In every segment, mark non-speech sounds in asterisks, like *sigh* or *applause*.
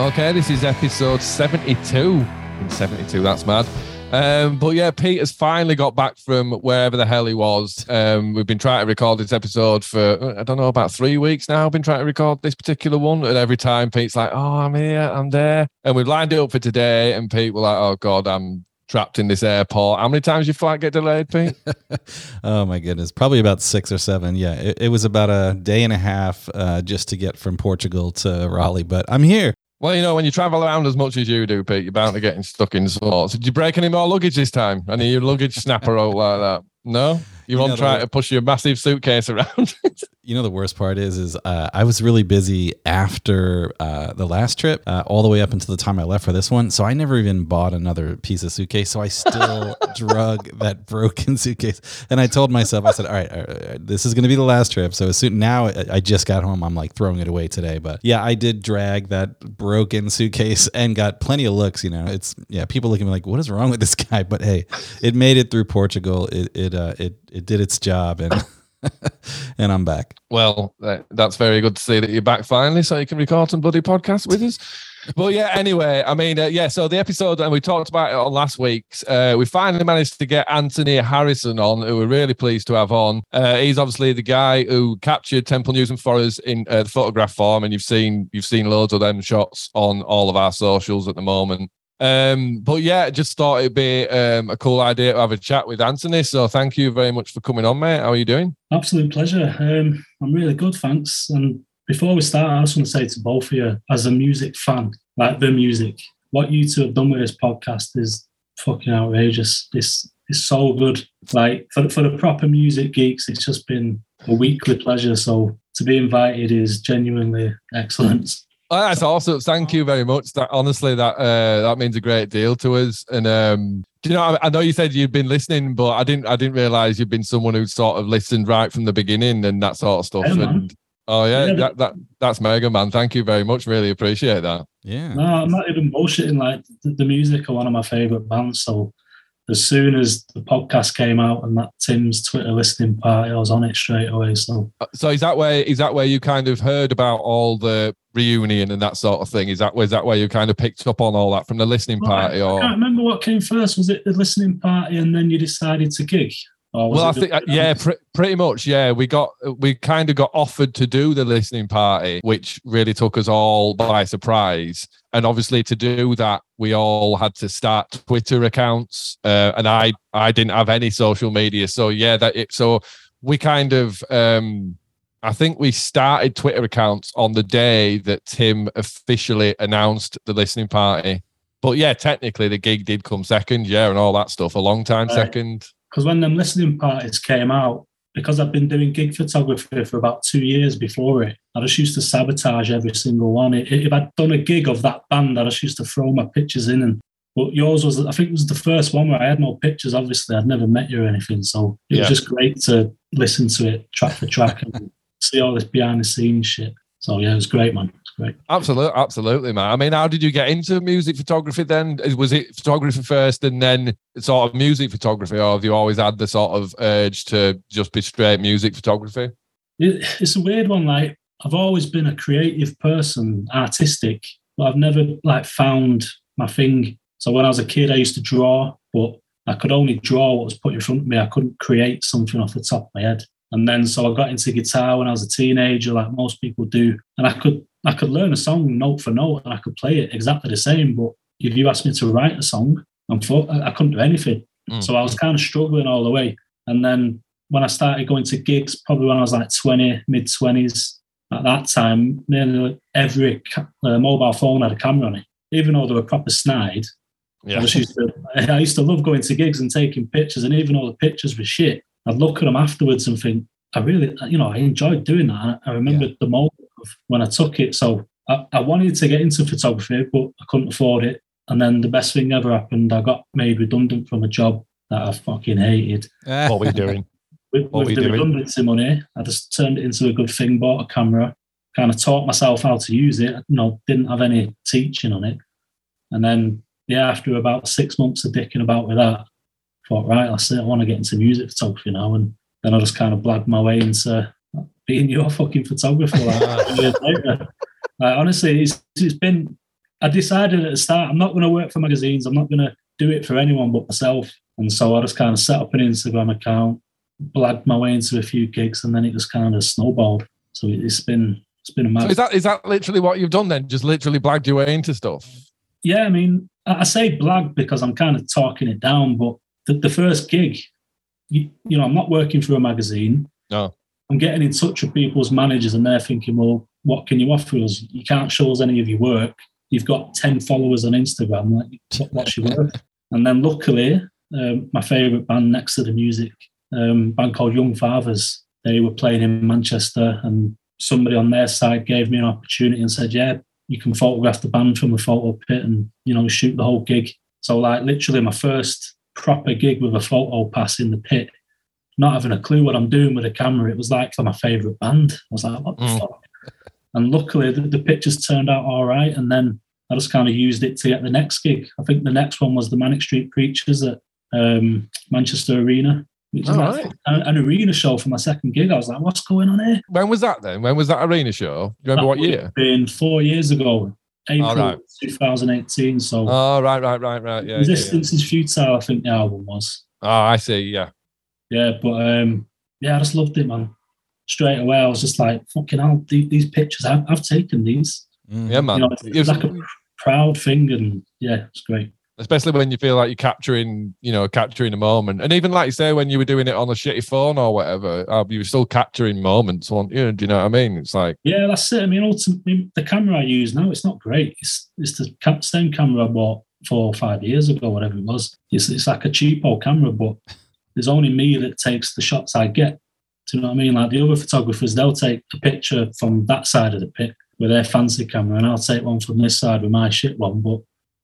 Okay, this is episode 72. In 72, that's mad. Um, but yeah, Pete has finally got back from wherever the hell he was. Um, we've been trying to record this episode for, I don't know, about three weeks now. I've been trying to record this particular one. And every time Pete's like, oh, I'm here, I'm there. And we've lined it up for today. And Pete was like, oh, God, I'm trapped in this airport. How many times your flight get delayed, Pete? *laughs* oh my goodness, probably about six or seven. Yeah, it, it was about a day and a half uh, just to get from Portugal to Raleigh, but I'm here. Well, you know, when you travel around as much as you do, Pete, you're bound to getting stuck in sorts. Did you break any more luggage this time? Any your luggage snapper out like that? No? You, won't try to push your massive suitcase around. *laughs* you know the worst part is is uh, I was really busy after uh, the last trip, uh, all the way up until the time I left for this one. So I never even bought another piece of suitcase. So I still *laughs* drug that broken suitcase. And I told myself, I said, all right, all right, all right this is going to be the last trip. So as soon now I just got home, I'm like throwing it away today. But yeah, I did drag that broken suitcase and got plenty of looks. You know, it's yeah, people looking at me like, what is wrong with this guy? But hey, it made it through Portugal. It it uh, it it did its job and *laughs* and I'm back. Well, that's very good to see that you're back finally, so you can record some bloody podcast with us. But yeah, anyway, I mean, uh, yeah. So the episode, and we talked about it on last week's. Uh, we finally managed to get Anthony Harrison on, who we're really pleased to have on. Uh, he's obviously the guy who captured Temple Newsam for us in uh, the photograph form, and you've seen you've seen loads of them shots on all of our socials at the moment. Um, but yeah, just thought it'd be um, a cool idea to have a chat with Anthony. So thank you very much for coming on, mate. How are you doing? Absolute pleasure. Um, I'm really good, thanks. And before we start, I just want to say to both of you, as a music fan, like the music, what you two have done with this podcast is fucking outrageous. It's it's so good. Like for for the proper music geeks, it's just been a weekly pleasure. So to be invited is genuinely excellent. Oh, that's awesome. Thank you very much. That honestly, that uh, that means a great deal to us. And um, do you know? I, I, know you said you've been listening, but I didn't. I didn't realize you've been someone who sort of listened right from the beginning and that sort of stuff. Hey, and oh yeah, yeah, that, that that's mega man. Thank you very much. Really appreciate that. Yeah. No, I'm not even bullshitting. Like the, the music are one of my favorite bands. So as soon as the podcast came out and that Tim's Twitter listening party, I was on it straight away. So, uh, so is that where is that where you kind of heard about all the reunion and that sort of thing? Is that was that where you kind of picked up on all that from the listening party? Well, I, I can't remember what came first. Was it the listening party and then you decided to gig? well, I think uh, yeah, pr- pretty much. Yeah, we got we kind of got offered to do the listening party, which really took us all by surprise. And obviously, to do that, we all had to start Twitter accounts, uh, and I I didn't have any social media, so yeah, that it. So we kind of um I think we started Twitter accounts on the day that Tim officially announced the listening party. But yeah, technically the gig did come second, yeah, and all that stuff. A long time right. second because when them listening parties came out, because I've been doing gig photography for about two years before it, I just used to sabotage every single one. If I'd done a gig of that band, I just used to throw my pictures in. And but yours was, I think, it was the first one where I had no pictures. Obviously, I'd never met you or anything, so it yeah. was just great to listen to it track for track and see all this behind the scenes shit. So yeah, it was great, man. Right. Absolutely, absolutely, man. I mean, how did you get into music photography then? Was it photography first and then sort of music photography, or have you always had the sort of urge to just be straight music photography? It's a weird one. Like, I've always been a creative person, artistic, but I've never like found my thing. So when I was a kid, I used to draw, but I could only draw what was put in front of me. I couldn't create something off the top of my head. And then so I got into guitar when I was a teenager, like most people do. And I could I could learn a song note for note and I could play it exactly the same. But if you asked me to write a song, I'm I couldn't do anything. Mm. So I was kind of struggling all the way. And then when I started going to gigs, probably when I was like 20, mid 20s, at that time, nearly every uh, mobile phone had a camera on it, even though they were proper snide. Yeah. I, used to, *laughs* I used to love going to gigs and taking pictures, and even though the pictures were shit, I'd look at them afterwards and think, I really, you know, I enjoyed doing that. I remember yeah. the moment when I took it. So I, I, wanted to get into photography, but I couldn't afford it. And then the best thing ever happened. I got made redundant from a job that I fucking hated. *laughs* what were you doing? *laughs* With, with the doing? redundancy money, I just turned it into a good thing, bought a camera, kind of taught myself how to use it. You know, didn't have any teaching on it. And then, yeah, after about six months of dicking about with that, thought, right, I I want to get into music photography now. And then I just kind of blagged my way into being your fucking photographer ah. *laughs* like, years later. Like, honestly, it's, it's been I decided at the start I'm not going to work for magazines. I'm not going to do it for anyone but myself. And so I just kind of set up an Instagram account, blagged my way into a few gigs, and then it just kind of snowballed. So it's been it's been a mad. So is that is that literally what you've done then? Just literally blagged your way into stuff? Yeah, I mean, I say blag because I'm kind of talking it down, but the, the first gig, you, you know, I'm not working for a magazine. No. I'm getting in touch with people's managers and they're thinking, well, what can you offer us? You can't show us any of your work. You've got 10 followers on Instagram. Like, what's your work? And then luckily, um, my favourite band next to the music, um, band called Young Fathers, they were playing in Manchester and somebody on their side gave me an opportunity and said, yeah, you can photograph the band from a photo pit and, you know, shoot the whole gig. So like literally my first proper gig with a photo pass in the pit not having a clue what I'm doing with a camera. It was like for my favourite band. I was like, what the mm. fuck? And luckily, the, the, pictures turned out all right. And then I just kind of used it to get the next gig. I think the next one was the Manic Street Preachers at um, Manchester Arena. Which is like right. an, an, arena show for my second gig. I was like, what's going on here? When was that then? When was that arena show? Do you remember that what year? Been four years ago, April right. 2018. So, oh, right, right, right, right. Yeah, Resistance yeah, yeah. is Futile, I think the album was. Oh, I see. Yeah yeah, but um, yeah, I just loved it, man. Straight away, I was just like, fucking hell, these pictures, I've, I've taken these. Mm. Yeah, man. You know, it's, like a proud thing, and yeah, it's great. Especially when you feel like you're capturing, you know, capturing a moment, and even like you say, when you were doing it on a shitty phone or whatever, uh, you were still capturing moments. On you, do you know what I mean? It's like, yeah, that's it. I mean, ultimately, the camera I use now, it's not great. It's it's the same camera I bought four or five years ago, whatever it was. It's it's like a cheapo camera, but there's only me that takes the shots I get. Do you know what I mean? Like the other photographers, they'll take a picture from that side of the pit with their fancy camera, and I'll take one from this side with my shit one. But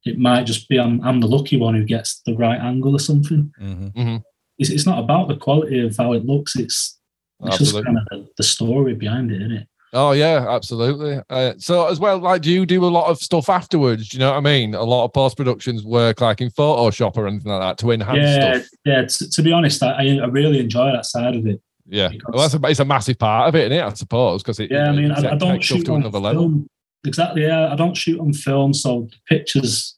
it might just be I'm, I'm the lucky one who gets the right angle or something. Mm-hmm. Mm-hmm. It's, it's not about the quality of how it looks. It's, it's just kind of the, the story behind it, isn't it? Oh yeah, absolutely. Uh, so as well, like, do you do a lot of stuff afterwards? Do you know what I mean? A lot of post productions work, like in Photoshop or anything like that, to enhance yeah, stuff. Yeah, to, to be honest, I, I really enjoy that side of it. Yeah, well, that's a, it's a massive part of it, isn't it? I suppose because it. Yeah, I mean, I, I, don't shoot on film. Exactly. Yeah, I don't shoot on film, so the pictures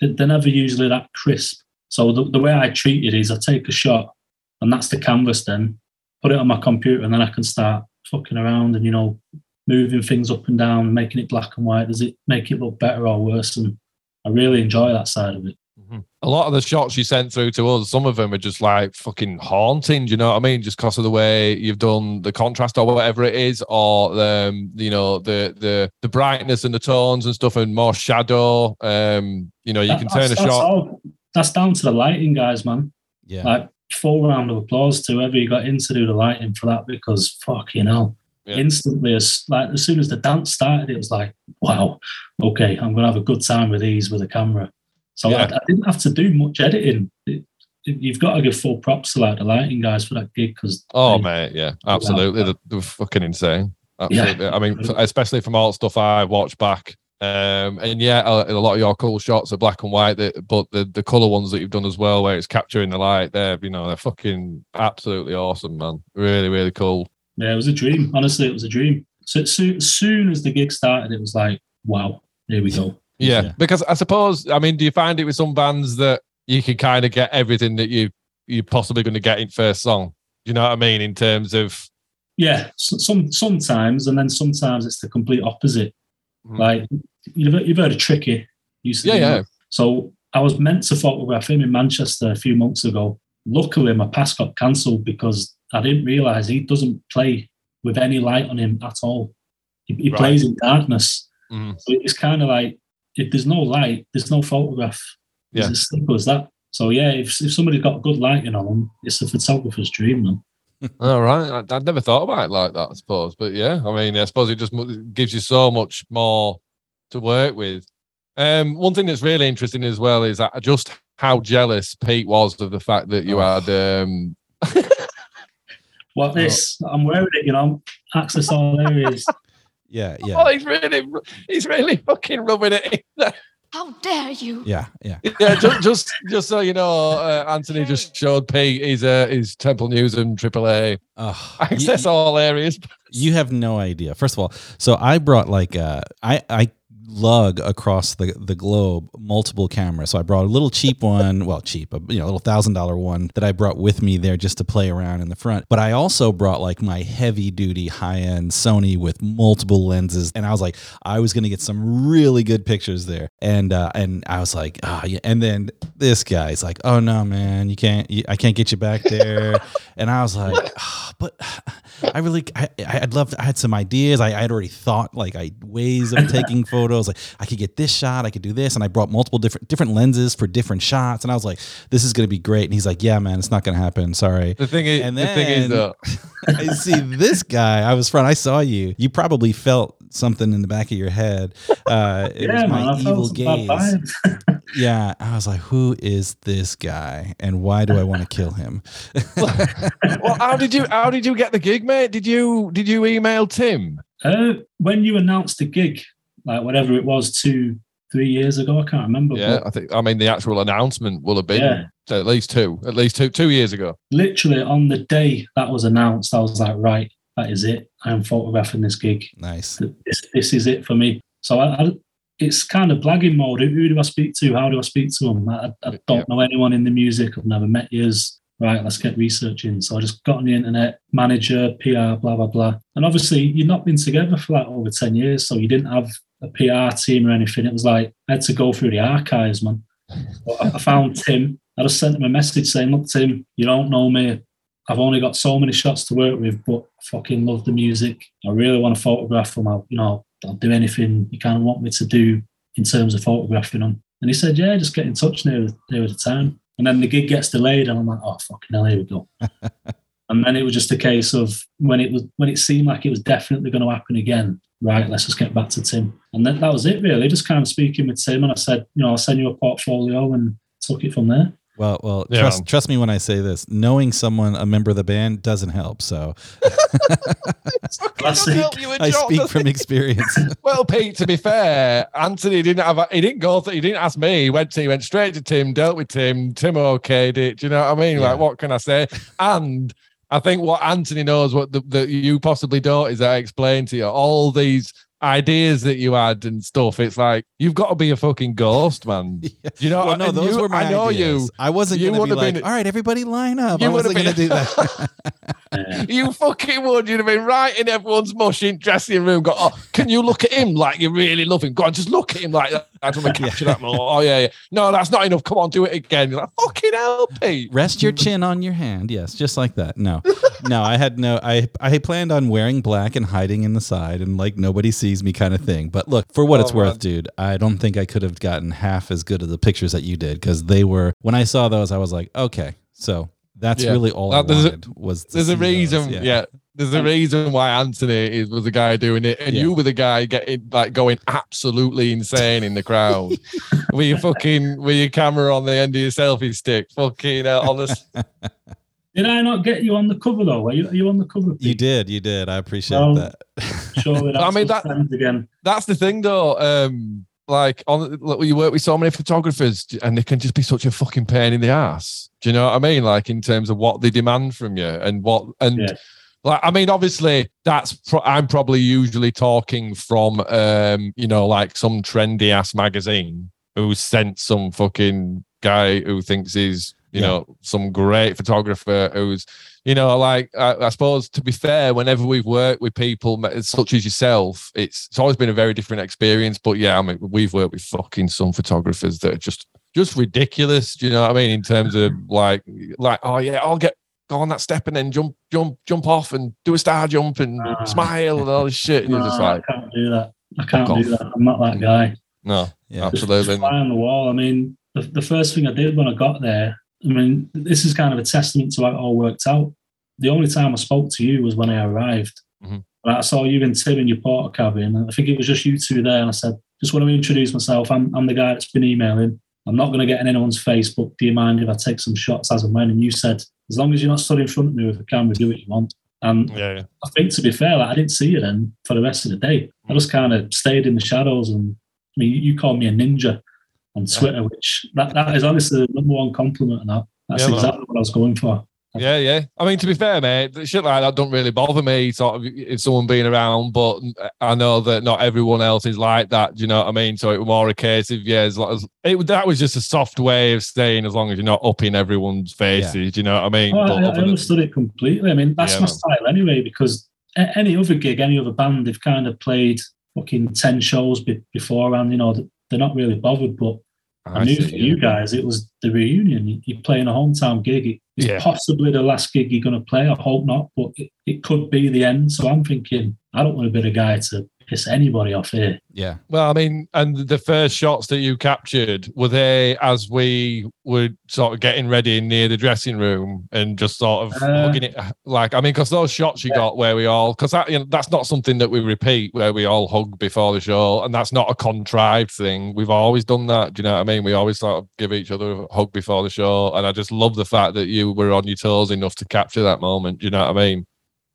they're never usually that crisp. So the, the way I treat it is, I take a shot, and that's the canvas. Then put it on my computer, and then I can start fucking around and you know moving things up and down, making it black and white? Does it make it look better or worse? And I really enjoy that side of it. Mm-hmm. A lot of the shots you sent through to us, some of them are just like fucking haunting. Do you know what I mean? Just because of the way you've done the contrast or whatever it is, or the um, you know the the the brightness and the tones and stuff, and more shadow. Um, you know, you that, can turn a shot. All, that's down to the lighting, guys, man. Yeah. Like full round of applause to whoever you got in to do the lighting for that because fucking hell yeah. instantly as like as soon as the dance started, it was like, wow, okay, I'm gonna have a good time with these with a camera. So yeah. I, I, didn't have to do much editing. It, it, you've got to give full props to like the lighting guys for that gig because oh mate, yeah, absolutely, they're, they're fucking insane. Absolutely. Yeah. I mean, especially from all the stuff I watched back. Um, and yeah, a, a, lot of your cool shots are black and white, that, but the, the color ones that you've done as well, where it's capturing the light, there, you know, they're fucking absolutely awesome, man. Really, really cool. Yeah, it was a dream. Honestly, it was a dream. So soon, as soon as the gig started, it was like, wow, here we go. Yeah, yeah, because I suppose, I mean, do you find it with some bands that you can kind of get everything that you you're possibly going to get in first song? You know what I mean? In terms of yeah, some sometimes, and then sometimes it's the complete opposite. Mm. Like you've you've heard of Tricky, yeah, yeah. So I was meant to photograph him in Manchester a few months ago. Luckily, my pass got cancelled because I didn't realize he doesn't play with any light on him at all. He, he right. plays in darkness. Mm-hmm. So it's kind of like if there's no light, there's no photograph. Yeah. It's as simple as that. So yeah, if, if somebody's got good lighting on them, it's a photographer's dream, man. *laughs* All right, I, would never thought about it like that. I suppose, but yeah, I mean, I suppose it just gives you so much more to work with. Um, one thing that's really interesting as well is that just how jealous Pete was of the fact that you oh. had um, *laughs* what this? *laughs* I'm wearing it, you know, access all areas. Yeah, yeah. Oh, he's really, he's really fucking rubbing it in How dare you? Yeah, yeah. Yeah, just, just, just so you know, uh, Anthony just showed Pete his, uh, his Temple Newsam AAA oh, access you, all areas. You have no idea. First of all, so I brought like, uh, I, I lug across the, the globe multiple cameras. So I brought a little cheap one, well, cheap, a, you know, a little thousand dollar one that I brought with me there just to play around in the front. But I also brought like my heavy duty high end Sony with multiple lenses, and I was like, I was gonna get some really good pictures there. And uh, and I was like, ah, yeah. And then this guy's like, oh no, man, you can't, you, I can't get you back there. *laughs* and I was like, oh, but I really, I, I'd love. To, I had some ideas. I had already thought like I ways of taking photos. Like I could get this shot, I could do this, and I brought multiple different different lenses for different shots. And I was like, this is gonna be great. And he's like, yeah, man, it's not gonna happen. Sorry. The thing is, And then, the thing is, then- though, *laughs* I see this guy. I was front. I saw you. You probably felt something in the back of your head. Uh, it yeah, was my I felt evil some gaze. *laughs* Yeah, I was like, who is this guy, and why do I want to kill him? well, how did you how did you get the gig, mate? Did you did you email Tim? Uh, when you announced the gig, like whatever it was, two, three years ago, I can't remember. Yeah, but I think I mean the actual announcement will have been Yeah. at least two, at least two two years ago. literally on the day that was announced, I was like, right, that is it. I'm photographing this gig. nice. This, this is it for me. So I, I, it's kind of blagging mode. Who, who do I speak to? How do I speak to them? I, I don't Yeah. know anyone in the music. I've never met yous. Right, let's get researching. So I just got on the internet, manager, PR, blah, blah, blah. And obviously, you've not been together for like over 10 years. So you didn't have a PR team or anything. It was like, I had to go through the archives, man. I I found Tim. I just sent him a message saying, Look, Tim, you don't know me. I've only got so many shots to work with, but I fucking love the music. I really want to photograph them. I'll, you know, I'll do anything you kind of want me to do in terms of photographing them. And he said, Yeah, just get in touch near, near the time. And then the gig gets delayed, and I'm like, Oh, fucking hell, here we go. *laughs* and then it was just a case of when it was when it seemed like it was definitely going to happen again. Right, let's just get back to Tim. And then that was it, really. Just kind of speaking with Tim, and I said, you know, I'll send you a portfolio, and took it from there. Well, well, Yeah. trust trust me when I say this. Knowing someone, a member of the band, doesn't help. So *laughs* Classic. Help you a I speak from experience. *laughs* Well, Pete, to be fair, Anthony didn't have. A, he didn't go. Th- he didn't ask me. He went. To, he went straight to Tim. Dealt with Tim. Tim okayed it. Do you know what I mean? Yeah. Like, what can I say? And I think what Anthony knows, what the, that you possibly don't, is I explained to you all these ideas that you had and stuff. It's like you've got to be a fucking ghost, man. *laughs* Do you know? well, no, those you- were my I know ideas. you. I wasn't you going to be have like, been- all right, everybody line up. You I would have wasn't going to been- do that. *laughs* *laughs* You fucking would. You'd have been right in everyone's mushing dressing room. Go, oh, can you look at him like you really love him? Go on, just look at him like that. I just want to capture that more. Oh yeah, yeah. No, that's not enough. Come on, do it again. You're like, fucking hell, Pete. Rest your chin on your hand. Yes, just like that. No, no, I had no. I I planned on wearing black and hiding in the side and like nobody sees me kind of thing. But look, for what Oh, it's worth, dude, I don't think I could have gotten half as good of the pictures that you did because they were. When I saw those, I was like, okay, so that's Yeah. really all Uh, I there's a- wanted was. There's a reason. Yeah. There's a reason why Anthony is, was the guy doing it, and Yeah. you were the guy getting like going absolutely insane in the crowd *laughs* with your fucking with your camera on the end of your selfie stick. Fucking on the. *laughs* Did I not get you on the cover though? Are you, are you on the cover? You did, you did. I appreciate Well, that. Surely *laughs* that's I mean, that- again. that's the thing though um like on like, you work with so many photographers and they can just be such a fucking pain in the ass do you know what i mean like in terms of what they demand from you and what and Yeah. like i mean obviously that's pro- i'm probably usually talking from um you know like some trendy ass magazine who sent some fucking guy who thinks he's you Yeah. know some great photographer who's you know, like I, I suppose to be fair, whenever we've worked with people such as yourself, it's it's always been a very different experience. But yeah, I mean, we've worked with fucking some photographers that are just just ridiculous. Do you know what I mean? In terms of like like oh yeah, I'll get go on that step and then jump jump jump off and do a star jump and Ah. smile and all this shit. And you're just like I can't do that. I can't do off. that. I'm not that guy. no, Yeah. Just- absolutely. Just fly on the wall. I mean, the, the first thing I did when I got there, I mean, this is kind of a testament to how it all worked out. The only time I spoke to you was when I arrived. Mhm. And I saw you and Tim in your Portakabin, and I think it was just you two there. And I said, just want to introduce myself. I'm, I'm the guy that's been emailing. I'm not going to get in anyone's Facebook. Do you mind if I take some shots as and when? And you said, as long as you're not stood in front of me with a camera, do what you want. And Yeah, yeah. I think to be fair, like, I didn't see you then for the rest of the day. I just kind of stayed in the shadows, and I mean, you called me a ninja on Twitter, which that, that is honestly the number one compliment. And that that's Yeah, man. exactly what I was going for. Yeah, yeah. I mean, to be fair, mate, shit like that don't really bother me. Sort of, if someone being around, but I know that not everyone else is like that. Do you know what I mean? So it was more a case of yeah, as long as it that was just a soft way of saying as long as you're not up in everyone's faces. Yeah. Do you know what I mean? Oh, I, I, understood it completely. I mean, that's yeah, my style anyway. Because any other gig, any other band, they've kind of played fucking ten shows before, and you know they're not really bothered. But I, I knew see, for yeah. you guys, it was the reunion. You're playing a hometown gig. It's yeah. possibly the last gig you're going to play. I hope not, but it, it could be the end. So I'm thinking, I don't want to be the guy to piss anybody off here. Yeah. Well, I mean, and the first shots that you captured were they as we were sort of getting ready near the dressing room and just sort of uh, hugging it like I mean, because those shots you yeah. got where we all because that you know that's not something that we repeat where we all hug before the show, and that's not a contrived thing. We've always done that. Do you know what I mean? We always sort of give each other a hug before the show, and I just love the fact that you were on your toes enough to capture that moment. Do you know what I mean?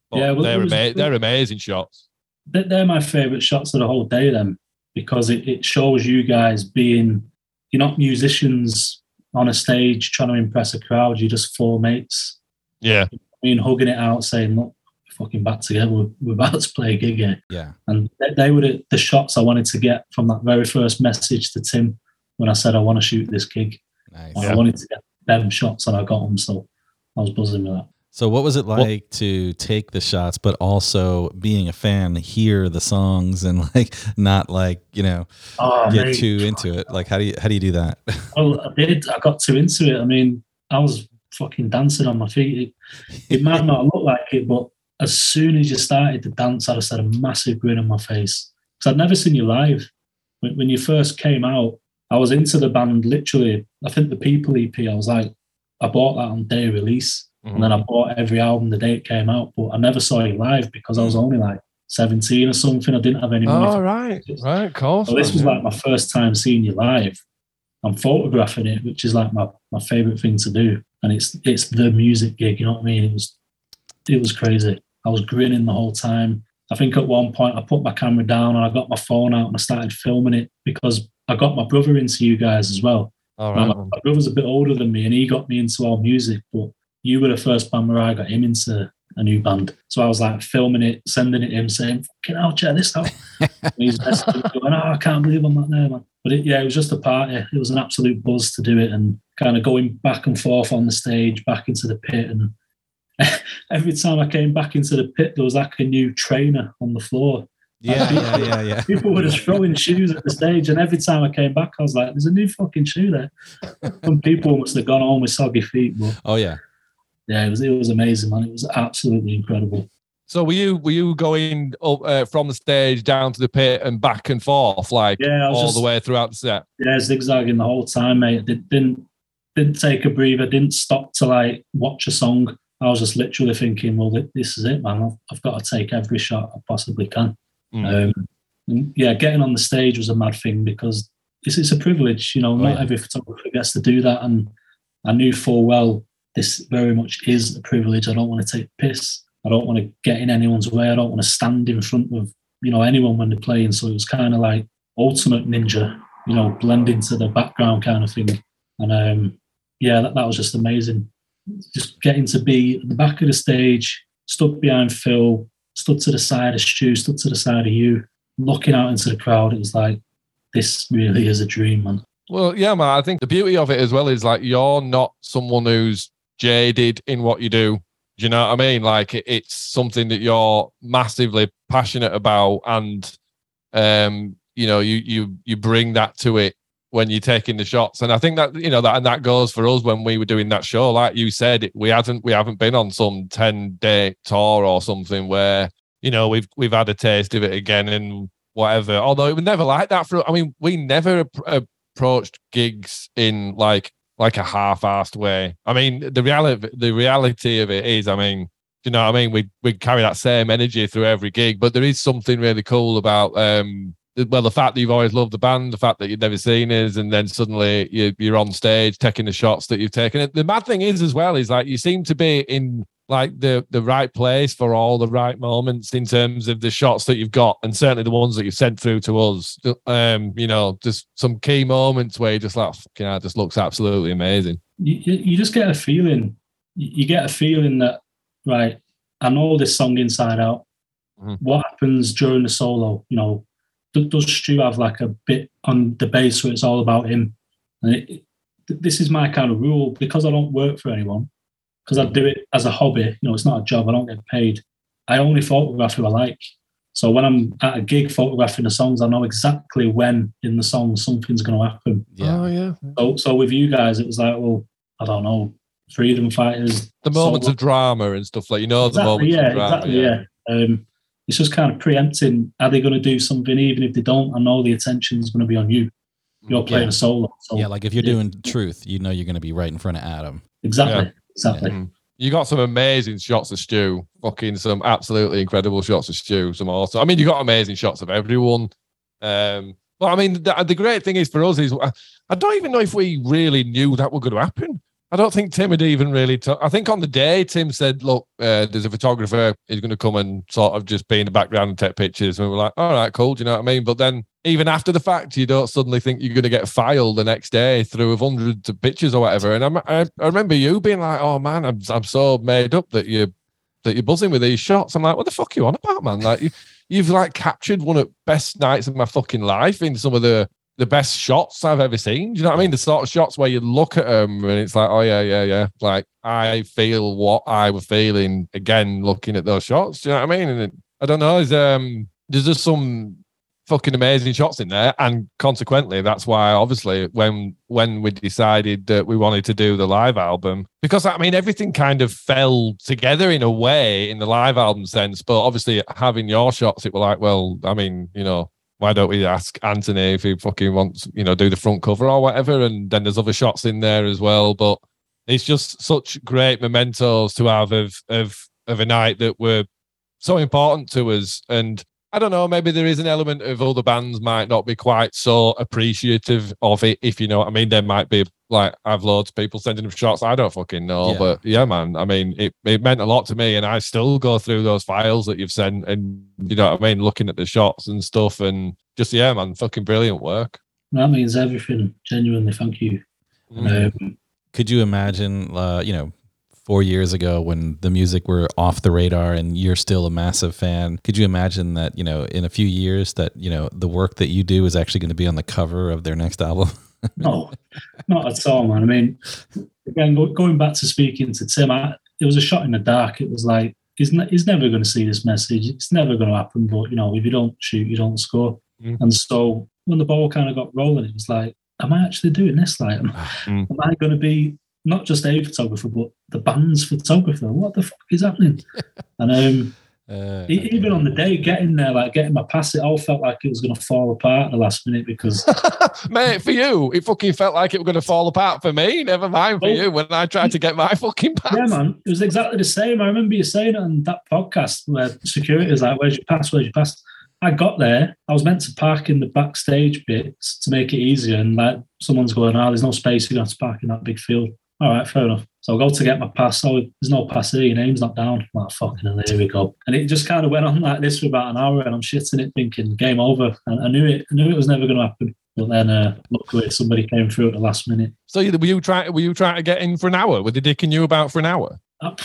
But yeah, well, they're, was, ama- they're amazing shots they're my favorite shots of the whole day then because it, it shows you guys being you're not musicians on a stage trying to impress a crowd you're just four mates. Yeah. I mean hugging it out saying look fucking back together we're, we're about to play a gig here. Yeah. And they, they were the, the shots I wanted to get from that very first message to Tim when I said I want to shoot this gig. Nice. I wanted to get them shots and I got them so I was buzzing with that so, what was it like well, to take the shots, but also being a fan, hear the songs, and *laughs* like not like you know oh, get mate. too into it? Like, how do you how do you do that? *laughs* Well, I did. I got too into it. I mean, I was fucking dancing on my feet. It, it might not look like it, but as soon as you started to dance, I just had a massive grin on my face because I'd never seen you live. When, when you first came out, I was into the band literally. I think the People EP. I was like, I bought that on day release Mm-hmm. And then I bought every album the day it came out, but I never saw you live because I was only like 17 or something. I didn't have any money. Oh, right. Right, of course. So this was like my first time seeing you live. I'm photographing it, which is like my, my favorite thing to do. And it's it's the music gig, you know what I mean? It was it was crazy. I was grinning the whole time. I think at one point I put my camera down and I got my phone out and I started filming it because I got my brother into you guys as well. All right. My, my brother's a bit older than me and he got me into our music, but you were the first band where I got him into a new band. So I was like filming it, sending it to him, saying, "Fucking hell, check this out." *laughs* he's going, "Oh, I can't believe I'm not there, man." But it, yeah, it was just a party. It was an absolute buzz to do it, and kind of going back and forth on the stage, back into the pit, and *laughs* every time I came back into the pit, there was like a new trainer on the floor. Yeah, *laughs* yeah, yeah, yeah. People were just throwing shoes at the stage, and every time I came back, I was like, "There's a new fucking shoe there." And people must have gone home with soggy feet. But oh yeah, yeah, it was it was amazing, man. It was absolutely incredible. So were you were you going up uh, from the stage down to the pit and back and forth like yeah, all just, the way throughout the set? Yeah, zigzagging the whole time, mate. Did, didn't didn't take a breather. Didn't stop to like watch a song. I was just literally thinking, well, this is it, man. I've, I've got to take every shot I possibly can. Mm. Um, yeah, getting on the stage was a mad thing because it's, it's a privilege. You know, oh, not yeah. every photographer gets to do that, and I knew full well this very much is a privilege. I don't want to take piss. I don't want to get in anyone's way. I don't want to stand in front of you know anyone when they're playing. So it was kind of like ultimate ninja, you know, blend into the background kind of thing. And um, yeah, that, that was just amazing. Just getting to be at the back of the stage, stood behind Phil, stood to the side of Stu, stood to the side of you, looking out into the crowd. It was like this really is a dream, man. Well, yeah, man. I think the beauty of it as well is like you're not someone who's jaded in what you do. Do you know what I mean? Like it, it's something that you're massively passionate about, and um, you know, you you you bring that to it when you're taking the shots. And I think that you know that and that goes for us when we were doing that show. Like you said, we haven't we haven't been on some ten day tour or something where you know we've we've had a taste of it again and whatever. Although it was never like that for. I mean, we never approached gigs in like like a half-assed way. I mean, the reality the reality of it is, I mean, you know, what I mean, we we carry that same energy through every gig, but there is something really cool about um well, the fact that you've always loved the band, the fact that you've never seen us, and then suddenly you, you're on stage taking the shots that you've taken. The mad thing is, as well, is like you seem to be in like the the right place for all the right moments in terms of the shots that you've got, and certainly the ones that you've sent through to us. Um, you know, just some key moments where you just like, fucking, hell, just looks absolutely amazing. You, you just get a feeling you get a feeling that right, I know this song inside out. Mhm. What happens during the solo? You know, does Stu have like a bit on the bass where it's all about him? It- this is my kind of rule because I don't work for anyone, because I do it as a hobby. You know, it's not a job. I don't get paid. I only photograph who I like. So when I'm at a gig photographing the songs, I know exactly when in the song something's going to happen. Yeah. Oh yeah. So, so with you guys, it was like, well, I don't know, freedom fighters. The moments solo- of drama and stuff like you know the moments yeah, of drama. exactly, yeah. Um, it's just kind of preempting. Are they going to do something? Even if they don't, I know the attention is going to be on you. You're playing Yeah. a solo. So Yeah, like if you're Yeah. doing truth, you know you're going to be right in front of Adam. exactly, Yeah. Exactly. Mm. You got some amazing shots of Stu. Fucking some absolutely incredible shots of Stu. Some awesome. I mean, you got amazing shots of everyone. Um, but I mean, the, the great thing is for us is I, I don't even know if we really knew that was going to happen. I don't think Tim had even really. ta- I think on the day Tim said, "Look, uh, there's a photographer. He's going to come and sort of just be in the background and take pictures." And we were like, "All right, cool." Do you know what I mean? But then, even after the fact, you don't suddenly think you're going to get filed the next day through of hundreds of pictures or whatever. And I, I, I remember you being like, "Oh man, I'm, I'm so made up that you that you're buzzing with these shots." I'm like, "What the fuck you on about, man? Like you, you've like captured one of the best nights of my fucking life in some of the." The best shots I've ever seen. Do you know what I mean? The sort of shots where you look at them and it's like, oh yeah, yeah, yeah. Like I feel what I was feeling again looking at those shots. Do you know what I mean? And it, I don't know. Is um, there's just some fucking amazing shots in there, and consequently, that's why obviously when when we decided that we wanted to do the live album, because I mean everything kind of fell together in a way in the live album sense, but obviously having your shots, it were like, well, I mean, you know. Why don't we ask Anthony if he fucking wants, you know, do the front cover or whatever? And then there's other shots in there as well. But it's just such great mementos to have of of of a night that were so important to us. And I don't know, maybe there is an element of other bands might not be quite so appreciative of it, if you know what I mean. There might be like I've loads of people sending them shots. I don't fucking know. Yeah. But yeah, man. I mean, it, it meant a lot to me. And I still go through those files that you've sent and you know what I mean, looking at the shots and stuff and just yeah, man, fucking brilliant work. That means everything. Genuinely, thank you. Mm. Um, Could you imagine, uh, you know, four years ago when the music were off the radar and you're still a massive fan? Could you imagine that, you know, in a few years that, you know, the work that you do is actually going to be on the cover of their next album? *laughs* no, not at all, man. I mean, again, going back to speaking to Tim, I, it was a shot in the dark. It was like he's ne- he's never going to see this message. It's never going to happen. But you know, if you don't shoot, you don't score. Mm. And so when the ball kind of got rolling, it was like, am I actually doing this? Like, am, Mm. am I going to be not just a photographer, but the band's photographer? What the fuck is happening? *laughs* and um, Uh, even on the day getting there, like getting my pass, it all felt like it was going to fall apart at the last minute because *laughs* Mate, for you, it fucking felt like it was going to fall apart for me. Never mind for Oh. you when I tried to get my fucking pass. Yeah, man, it was exactly the same. I remember you saying it on that podcast where security is like, "Where's your pass? Where's your pass?" I got there. I was meant to park in the backstage bits to make it easier, and like someone's going, "Oh, there's no space. You're going to have to park in that big field." All right, fair enough. So I go to get my pass. Oh, there's no pass here. Your name's not down. I'm like, fucking hell, here we go. And it just kind of went on like this for about an hour, and I'm shitting it, thinking, game over. And I knew it. I knew it was never going to happen. But then, uh, luckily, somebody came through at the last minute. So were you trying? Were you trying to get in for an hour? Were they dicking you about for an hour? Uh,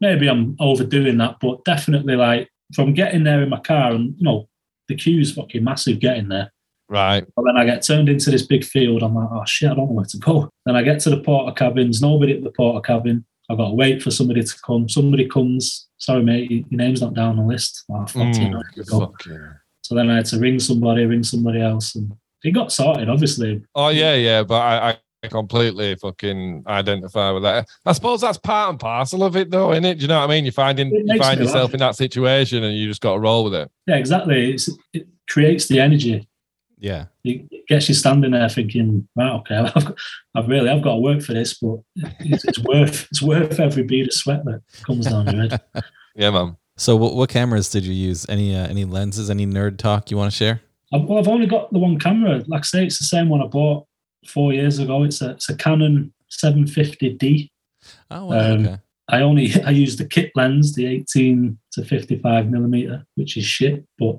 maybe I'm overdoing that, but definitely like from getting there in my car and you know the queue's fucking massive getting there. Right. But then I get turned into this big field. I'm like, oh shit, I don't know where to go. Then I get to the Portakabins. Nobody at the Portakabin. I've got to wait for somebody to come. Somebody comes. Sorry, mate, your your name's not down the list. Oh, Mm, where to go? fuck yeah. So then I had to ring somebody, ring somebody else, and it got sorted. Obviously, Oh yeah, yeah. But I, I completely fucking identify with that. I suppose that's part and parcel of it, though, isn't it? Do you know what I mean? You find in, you find yourself laugh. in that situation, and you just got to roll with it. yeah, exactly. It's, it creates the energy. Yeah. it gets you standing there thinking, right, okay, *laughs* I've, got, I've really, I've got to work for this, but it's, it's worth, it's worth every bead of sweat that comes down your head. *laughs* Yeah, man. So what, what cameras did you use? Any uh, any lenses? Any nerd talk you want to share? I've, well, I've only got the one camera. Like I say, it's the same one I bought four years ago. It's a, it's a Canon 750D. Oh, wow, Um, okay. I only, *laughs* I use the kit lens, the 18 to 55 millimeter, which is shit, but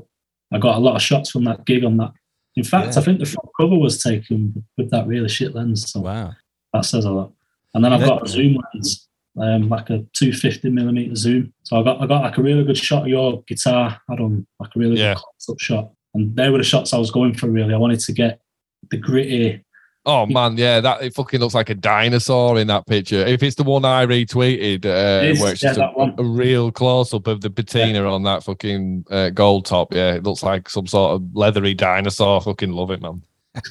I got a lot of shots from that gig on that. In fact, Yeah. I think the front cover was taken with that really shit lens. So Wow. that says a lot. And then I've That- got a zoom lens, um, like a 250 millimeter zoom. So I got I got like a really good shot of your guitar. I done like a really Yeah. good close up shot, and they were the shots I was going for. Really, I wanted to get the gritty. Oh man, yeah, that it fucking looks like a dinosaur in that picture. If it's the one I retweeted, uh, It is, where it's yeah, just a, a real close up of the patina on that fucking uh, gold top, yeah, it looks like some sort of leathery dinosaur. Fucking love it, man.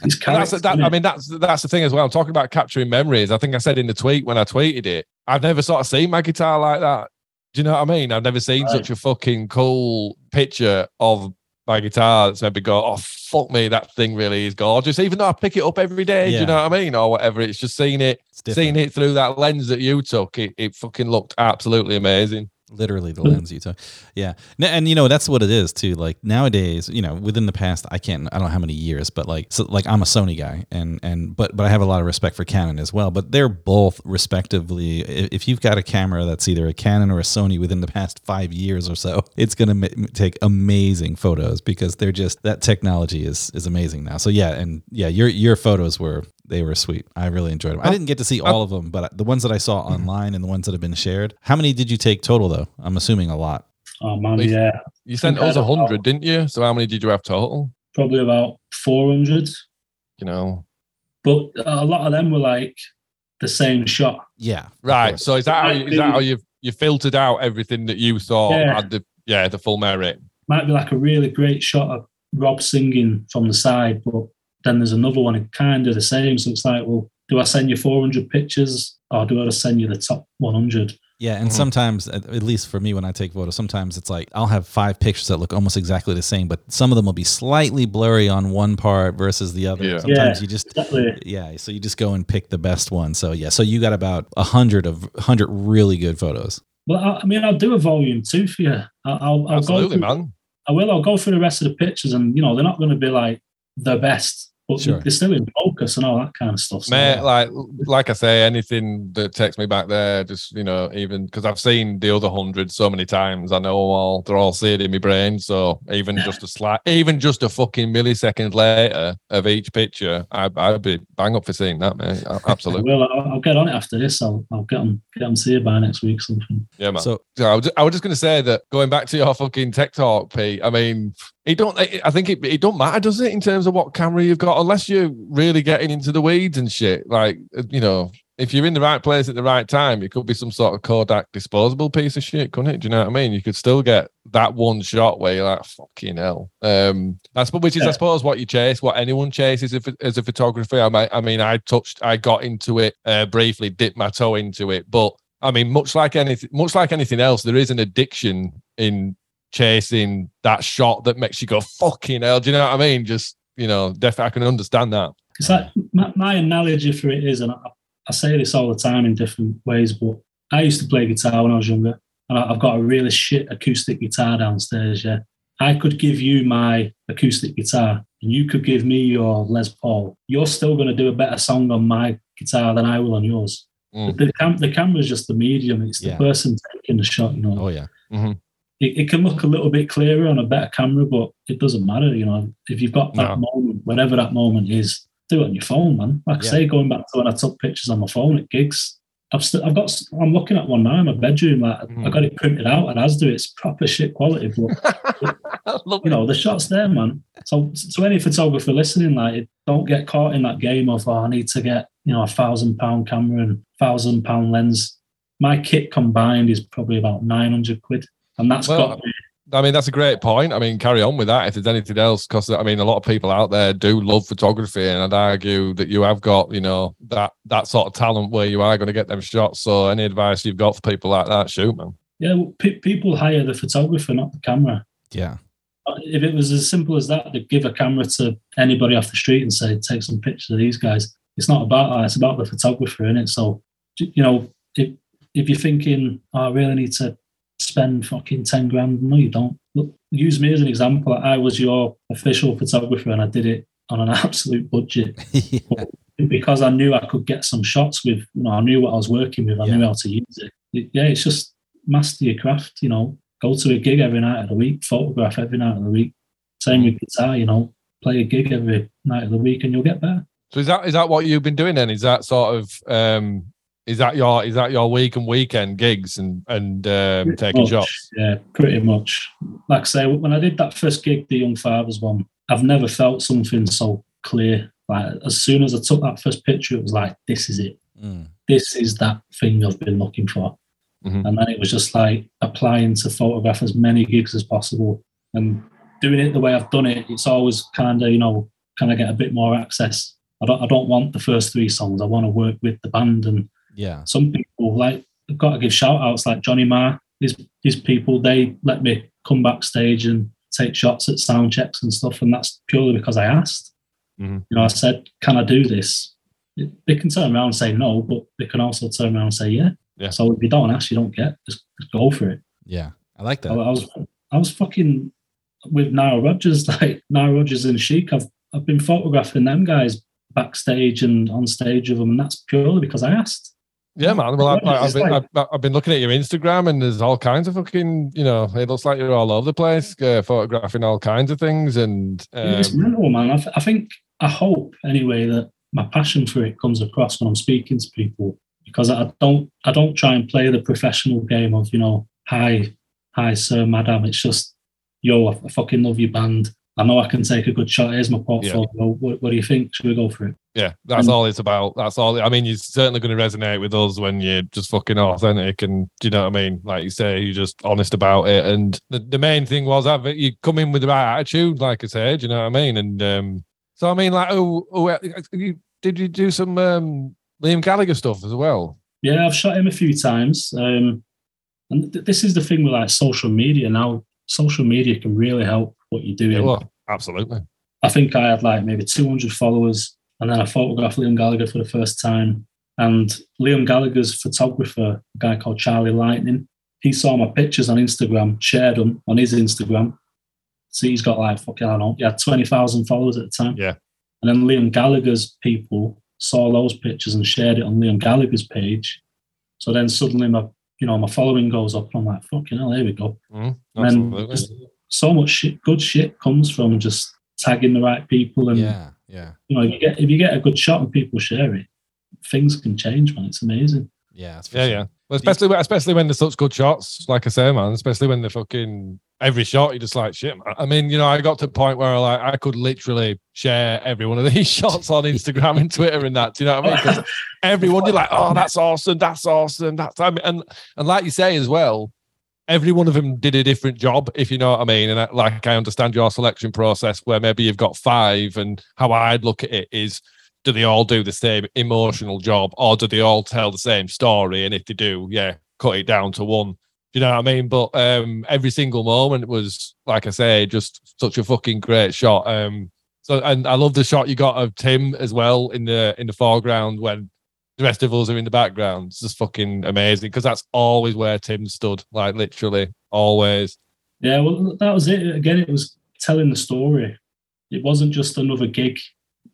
It's And that's that. I mean, that's that's the thing as well. I'm talking about capturing memories. I think I said in the tweet when I tweeted it, I've never sort of seen my guitar like that. Do you know what I mean? I've never seen Right. such a fucking cool picture of my guitar that's made me go, oh fuck me, that thing really is gorgeous. Even though I pick it up every day, do you know what I mean, or whatever. It's just seeing it, seeing it through that lens that you took. It, it fucking looked absolutely amazing. Literally the lens you took. Yeah. And you know that's what it is too like nowadays you know within the past i can't i don't know how many years but like so like i'm a sony guy and and but but i have a lot of respect for canon as well but they're both respectively if you've got a camera that's either a canon or a sony within the past five years or so it's going to take amazing photos because they're just that technology is is amazing now. So yeah and yeah your your photos were they were sweet. I really enjoyed them. I didn't get to see all of them, but the ones that I saw mm-hmm. online and the ones that have been shared. How many did you take total though? I'm assuming a lot. oh man, We've- yeah, You sent us a about- hundred, didn't you? So how many did you have total? probably about 400. You know, But a lot of them were like the same shot. Yeah. right. So is that how, that how you you filtered out everything that you thought Yeah. had the yeah the full merit? Might be like a really great shot of Rob singing from the side, but then there's another one kind of the same. So it's like, well, do I send you 400 pictures or do I just send you the top 100? Yeah, and Mhm. sometimes, at at least for me, when I take photos, sometimes it's like I'll have five pictures that look almost exactly the same, but some of them will be slightly blurry on one part versus the other. Yeah. Sometimes Yeah. you just Exactly. yeah, so you just go and pick the best one. So yeah, so you got about a hundred of hundred really good photos. Well, I, I mean, I'll do a volume two for you. I- I'll, I'll go Absolutely, through, man. I will. I'll go through the rest of the pictures, and you know, they're not going to be like the best, but Sure. they're still in focus and all that kind of stuff. So, Mate, like like I say, anything that takes me back there, just you know, even because I've seen the other hundred so many times, I know all. They're all seared in my brain. So even just a slight, even just a fucking millisecond later of each picture, I, I'd be bang up for seeing that, mate. Absolutely, well, I'll, I'll get on it after this. I'll, I'll get them get on to you by next week. Or something. yeah, man. So So I was, I was just going to say that going back to your fucking tech talk, Pete. I mean, it don't. I think it, it don't matter, does it, in terms of what camera you've got, unless you're really getting into the weeds and shit. Like you know, if you're in the right place at the right time, it could be some sort of Kodak disposable piece of shit, couldn't it? Do you know what I mean? You could still get that one shot where you're like, fucking hell. Um, that's which is, I suppose, what you chase, what anyone chases as a, as a photographer. I might, I mean, I touched, I got into it uh, briefly, dipped my toe into it, but I mean, much like anything, much like anything else, there is an addiction in chasing that shot that makes you go fucking hell. Do you know what I mean? Just you know, definitely, I can understand that. It's like my, my analogy for it is, and I, I say this all the time in different ways, but I used to play guitar when I was younger, and I- I've got a really shit acoustic guitar downstairs. Yeah, I could give you my acoustic guitar, and you could give me your Les Paul. You're still going to do a better song on my guitar than I will on yours. Mm. The, cam- the camera's just the medium. It's the Yeah. person taking the shot. You know, oh yeah, it, it can look a little bit clearer on a better camera, but it doesn't matter. You know, if you've got that moment, whatever that moment is, do it on your phone, man. Like Yeah. I say, going back to when I took pictures on my phone at gigs, I've st- I've got I'm looking at one now in my bedroom. Like Mhm. I got it printed out and as Asda. It's proper shit quality, but *laughs* *laughs* you know the shots there, man. So to any photographer listening, like don't get caught in that game of oh, I need to get you know a thousand pound camera and thousand pound lens. My kit combined is probably about nine hundred quid, and that's Well, got I mean, that's a great point. I mean, carry on with that if there's anything else, because I mean, a lot of people out there do love photography, and I'd argue that you have got, you know, that that sort of talent where you are going to get them shots. So, any advice you've got for people like that, shoot, man. Yeah, well, pe- people hire the photographer, not the camera. yeah, If it was as simple as that, they'd give a camera to anybody off the street and say, "Take some pictures of these guys." It's not about that; it's about the photographer, in it. So, you know, if if you're thinking, oh, "I really need to spend fucking ten grand," no, you don't. Look, use me as an example. I was your official photographer, and I did it on an *laughs* absolute budget *laughs* yeah. because I knew I could get some shots with. You know, I knew what I was working with. I Yeah. knew how to use it. It- Yeah, it's just master your craft. You know, go to a gig every night of the week, photograph every night of the week. Same with guitar. You know, play a gig every night of the week, and you'll get better. So, is that is that what you've been doing then? Is that sort of um Is that your is that your week and weekend gigs and and um, taking much, shots? Yeah, pretty much. Like I say, when I did that first gig, the Young Fathers one, I've never felt something so clear. Like as soon as I took that first picture, it was like, this is it. Mm. This is that thing I've been looking for. Mhm. And then it was just like applying to photograph as many gigs as possible and doing it the way I've done it. It's always kind of, you know, kind of get a bit more access. I don't, I don't want the first three songs. I want to work with the band and Yeah. some people like I've got to give shout outs like Johnny Marr, these his people, they let me come backstage and take shots at sound checks and stuff, and that's purely because I asked. Mhm. You know, I said, Can I do this? They can turn around and say no, but they can also turn around and say yeah. Yeah. So if you don't ask, you don't get. Just, just go for it. Yeah. I like that. I was I was fucking with Nile Rodgers, *laughs* like Nile Rodgers and Chic. I've I've been photographing them guys backstage and on stage of them, and that's purely because I asked. Yeah, man. Well, I, I've, been, I've, I've been looking at your Instagram, and there's all kinds of fucking, you know, it looks like you're all over the place, uh, photographing all kinds of things, and Yeah, it's um, mental, man. I, th- I think, I hope anyway that my passion for it comes across when I'm speaking to people because I don't, I don't try and play the professional game of, you know, hi, hi, sir, madam. It's just, yo, I fucking love your band. I know I can take a good shot. Here's my portfolio. What, what do you think? Should we go for it? yeah, that's And- all it's about. That's all. I mean, you're certainly going to resonate with us when you're just fucking authentic, and do you know what I mean? Like you say, you're just honest about it. And the, the main thing was that you come in with the right attitude, like I said. Do you know what I mean? And um, so I mean, like, oh, oh you, did you do some um, Liam Gallagher stuff as well? Yeah, I've shot him a few times. Um, and th- this is the thing with like social media now. Social media can really help what you're doing. Well, absolutely. I think I had like maybe 200 followers, and then I photographed Liam Gallagher for the first time. And Liam Gallagher's photographer, a guy called Charlie Lightning, he saw my pictures on Instagram, shared them on his Instagram. So he's got like fucking I don't know, he had 20,000 followers at the time. Yeah. And then Liam Gallagher's people saw those pictures and shared it on Liam Gallagher's page. So then suddenly my you know my following goes up. and I'm like, fucking hell, here we go Mm, And then so much shit, good shit comes from just tagging the right people and Yeah. Yeah. you know if you get if you get a good shot and people share it things can change man it's amazing Yeah. Yeah, sure. yeah. Well, especially when- especially when there's such good shots, like I say, man. Especially when they're fucking every shot, you're just like shit. Man. I mean, you know, I got to a point where like I could literally share every one of these *laughs* shots on Instagram and Twitter and that. Do you know what I mean? 'Cause *laughs* everyone, you're like, oh, that's awesome, that's awesome, that's I mean, and and like you say as well, every one of them did a different job, if you know what I mean. And I, like I understand your selection process, where maybe you've got five, and how I'd look at it is do they all do the same emotional job or do they all tell the same story? And if they do, yeah, cut it down to one. You know what I mean? But um, every single moment was, like I say, just such a fucking great shot. Um, so and I love the shot you got of Tim as well in the in the foreground when the rest of us are in the background. It's just fucking amazing because that's always where Tim stood, like literally always. yeah well that was it. Again it was telling the story. It wasn't just another gig.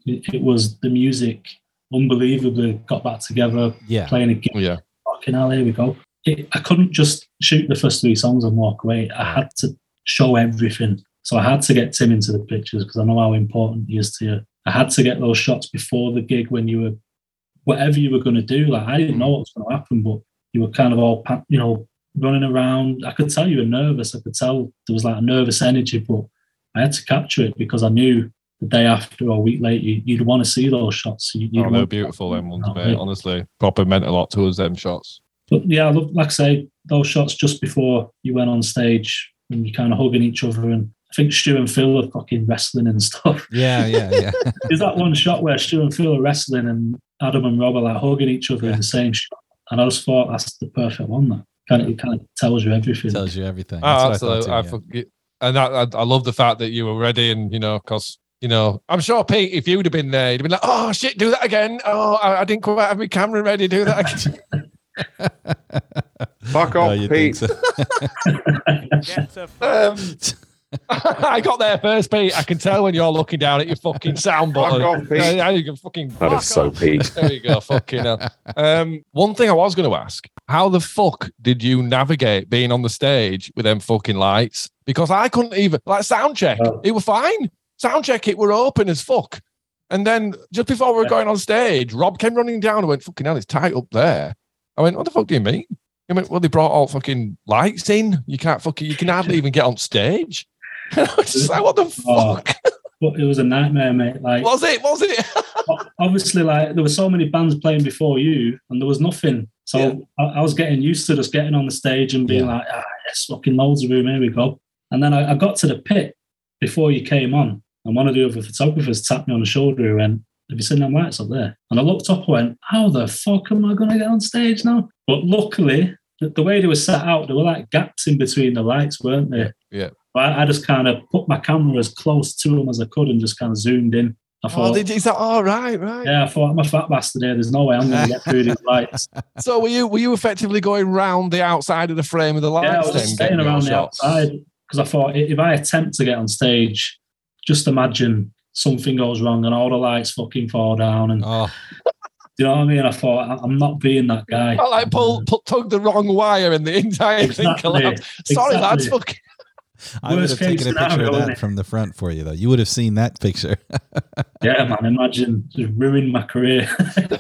It, it was the music unbelievably got back together Yeah. playing a gig. Yeah, fucking hell here we go. It, i couldn't just shoot the first three songs and walk away. I had to show everything. So i had to get tim into the pictures because i know how important he is to you. I had to get those shots before the gig when you were whatever you were going to do like i didn't know what was going to happen but you were kind of all you know running around i could tell you were nervous i could tell there was like a nervous energy but i had to capture it because i knew the day after or a week later you, you'd want to see those shots you, oh, they're beautiful. Them ones, mate. Honestly, proper meant a lot to us. Them shots. But yeah, I love, like I say, those shots just before you went on stage and you kind of hugging each other. And I think Stu and Phil are fucking wrestling and stuff. Yeah. Yeah. Yeah. *laughs* There's that one shot where Stu and Phil are wrestling and Adam and Rob are like hugging each other Yeah. in the same shot. And I just thought that's the perfect one. That kind of it kind of tells you everything. Tells you everything. Oh, That's absolutely. I I, thought too, forget, and that, I, I love the fact that you were ready, and you know, because you know, I'm sure Pete, if you'd have been there, you'd have been like, "Oh shit, do that again! Oh, I, I didn't quite have my camera ready. Do that again." *laughs* Fuck yeah. off, you think Pete. so? *laughs* um, *laughs* I got there first, Pete. I can tell when you're looking down at your fucking sound Fuck button. off, Pete. Yeah, you can fucking. That is so. Pete. There you go. Fucking hell. Um, one thing I was going to ask: How the fuck did you navigate being on the stage with them fucking lights? Because I couldn't even like sound check. Oh. It were fine. Sound check. It were open as fuck. And then just before we were Yeah. going on stage, Rob came running down and went, "Fucking hell, it's tight up there." I went, what the fuck do you mean? I went, well, they brought all fucking lights in. You can't fucking, you can hardly even get on stage. *laughs* I was just like, what the Oh. fuck? But it was a nightmare, mate. Like Was it? Was it? obviously, like there were so many bands playing before you, and there was nothing. So Yeah. I, I was getting used to just getting on the stage and being Yeah. like, ah, yes, fucking loads of room, here we go. And then I, I got to the pit before you came on, and one of the other photographers tapped me on the shoulder and went, Have you seen them lights up there? And I looked up and went, How the fuck am I going to get on stage now? But luckily, the, the way they were set out, there were like gaps in between the lights, weren't there? Yeah. But I, I just kind of put my camera as close to them as I could and just kind of zoomed in. I Oh, thought, did, is that all right? Right. yeah, I thought I'm a fat bastard here. There's no way I'm going to get through these lights. *laughs* *laughs* So were you were you effectively going round the outside of the frame of the lights? yeah, I was then, staying around the shots? outside because I thought if I attempt to get on stage, just imagine something goes wrong and all the lights fucking fall down. And Oh, *laughs* you know what I mean? I thought I'm not being that guy. I like pull, pull tug the wrong wire and the entire thing collapsed. Sorry, lads. Fucking I would have taken a picture of that it? from the front for you, though. You would have seen that picture. *laughs* Yeah, man. Imagine just ruined my career. *laughs*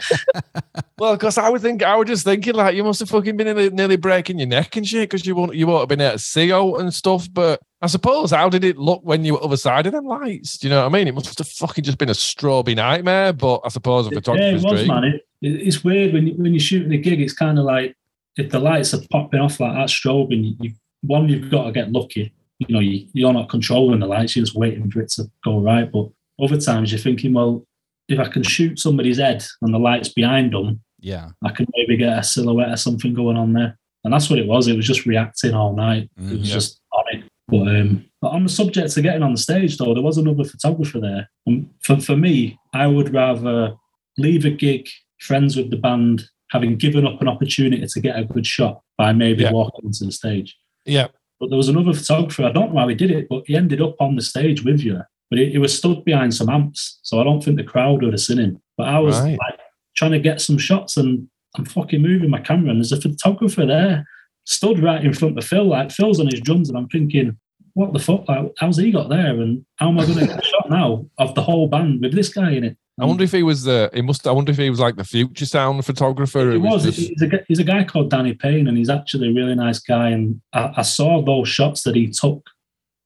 Well, because I would think I was just thinking like you must have fucking been nearly, nearly breaking your neck and shit because you won't you won't have been able to see out and stuff. But I suppose how did it look when you were other side of them lights? Do you know what I mean? It must have fucking just been a stroby nightmare. But I suppose a yeah, it photographer's was, dream. man. It, it- it's weird when you, when you're shooting a gig. It's kind of like if the lights are popping off like that, strobe, strobing. You, one, you've got to get lucky. You know, you, you're not controlling the lights. You're just waiting for it to go right. But other times you're thinking, well, if I can shoot somebody's head and the lights behind them, yeah. I can maybe get a silhouette or something going on there. And that's what it was. It was just reacting all night. It was Mhm. just on it. But, um, but on the subject of getting on the stage, though, there was another photographer there. And for, for me, I would rather leave a gig, friends with the band, having given up an opportunity to get a good shot by maybe Yeah. walking onto the stage. Yeah, But there was another photographer, I don't know how he did it, but he ended up on the stage with you. But he, he was stood behind some amps. So I don't think the crowd would have seen him. But I was Right. like trying to get some shots and I'm fucking moving my camera and there's a photographer there stood right in front of Phil. Like Phil's on his drums and I'm thinking, what the fuck? Like, how's he got there? And how am I going to get a shot now of the whole band with this guy in it? I wonder if he was the. He must. I wonder if he was like the future sound photographer. He It was. just- He's a, he's a guy called Danny Payne, and he's actually a really nice guy. And I, I saw those shots that he took,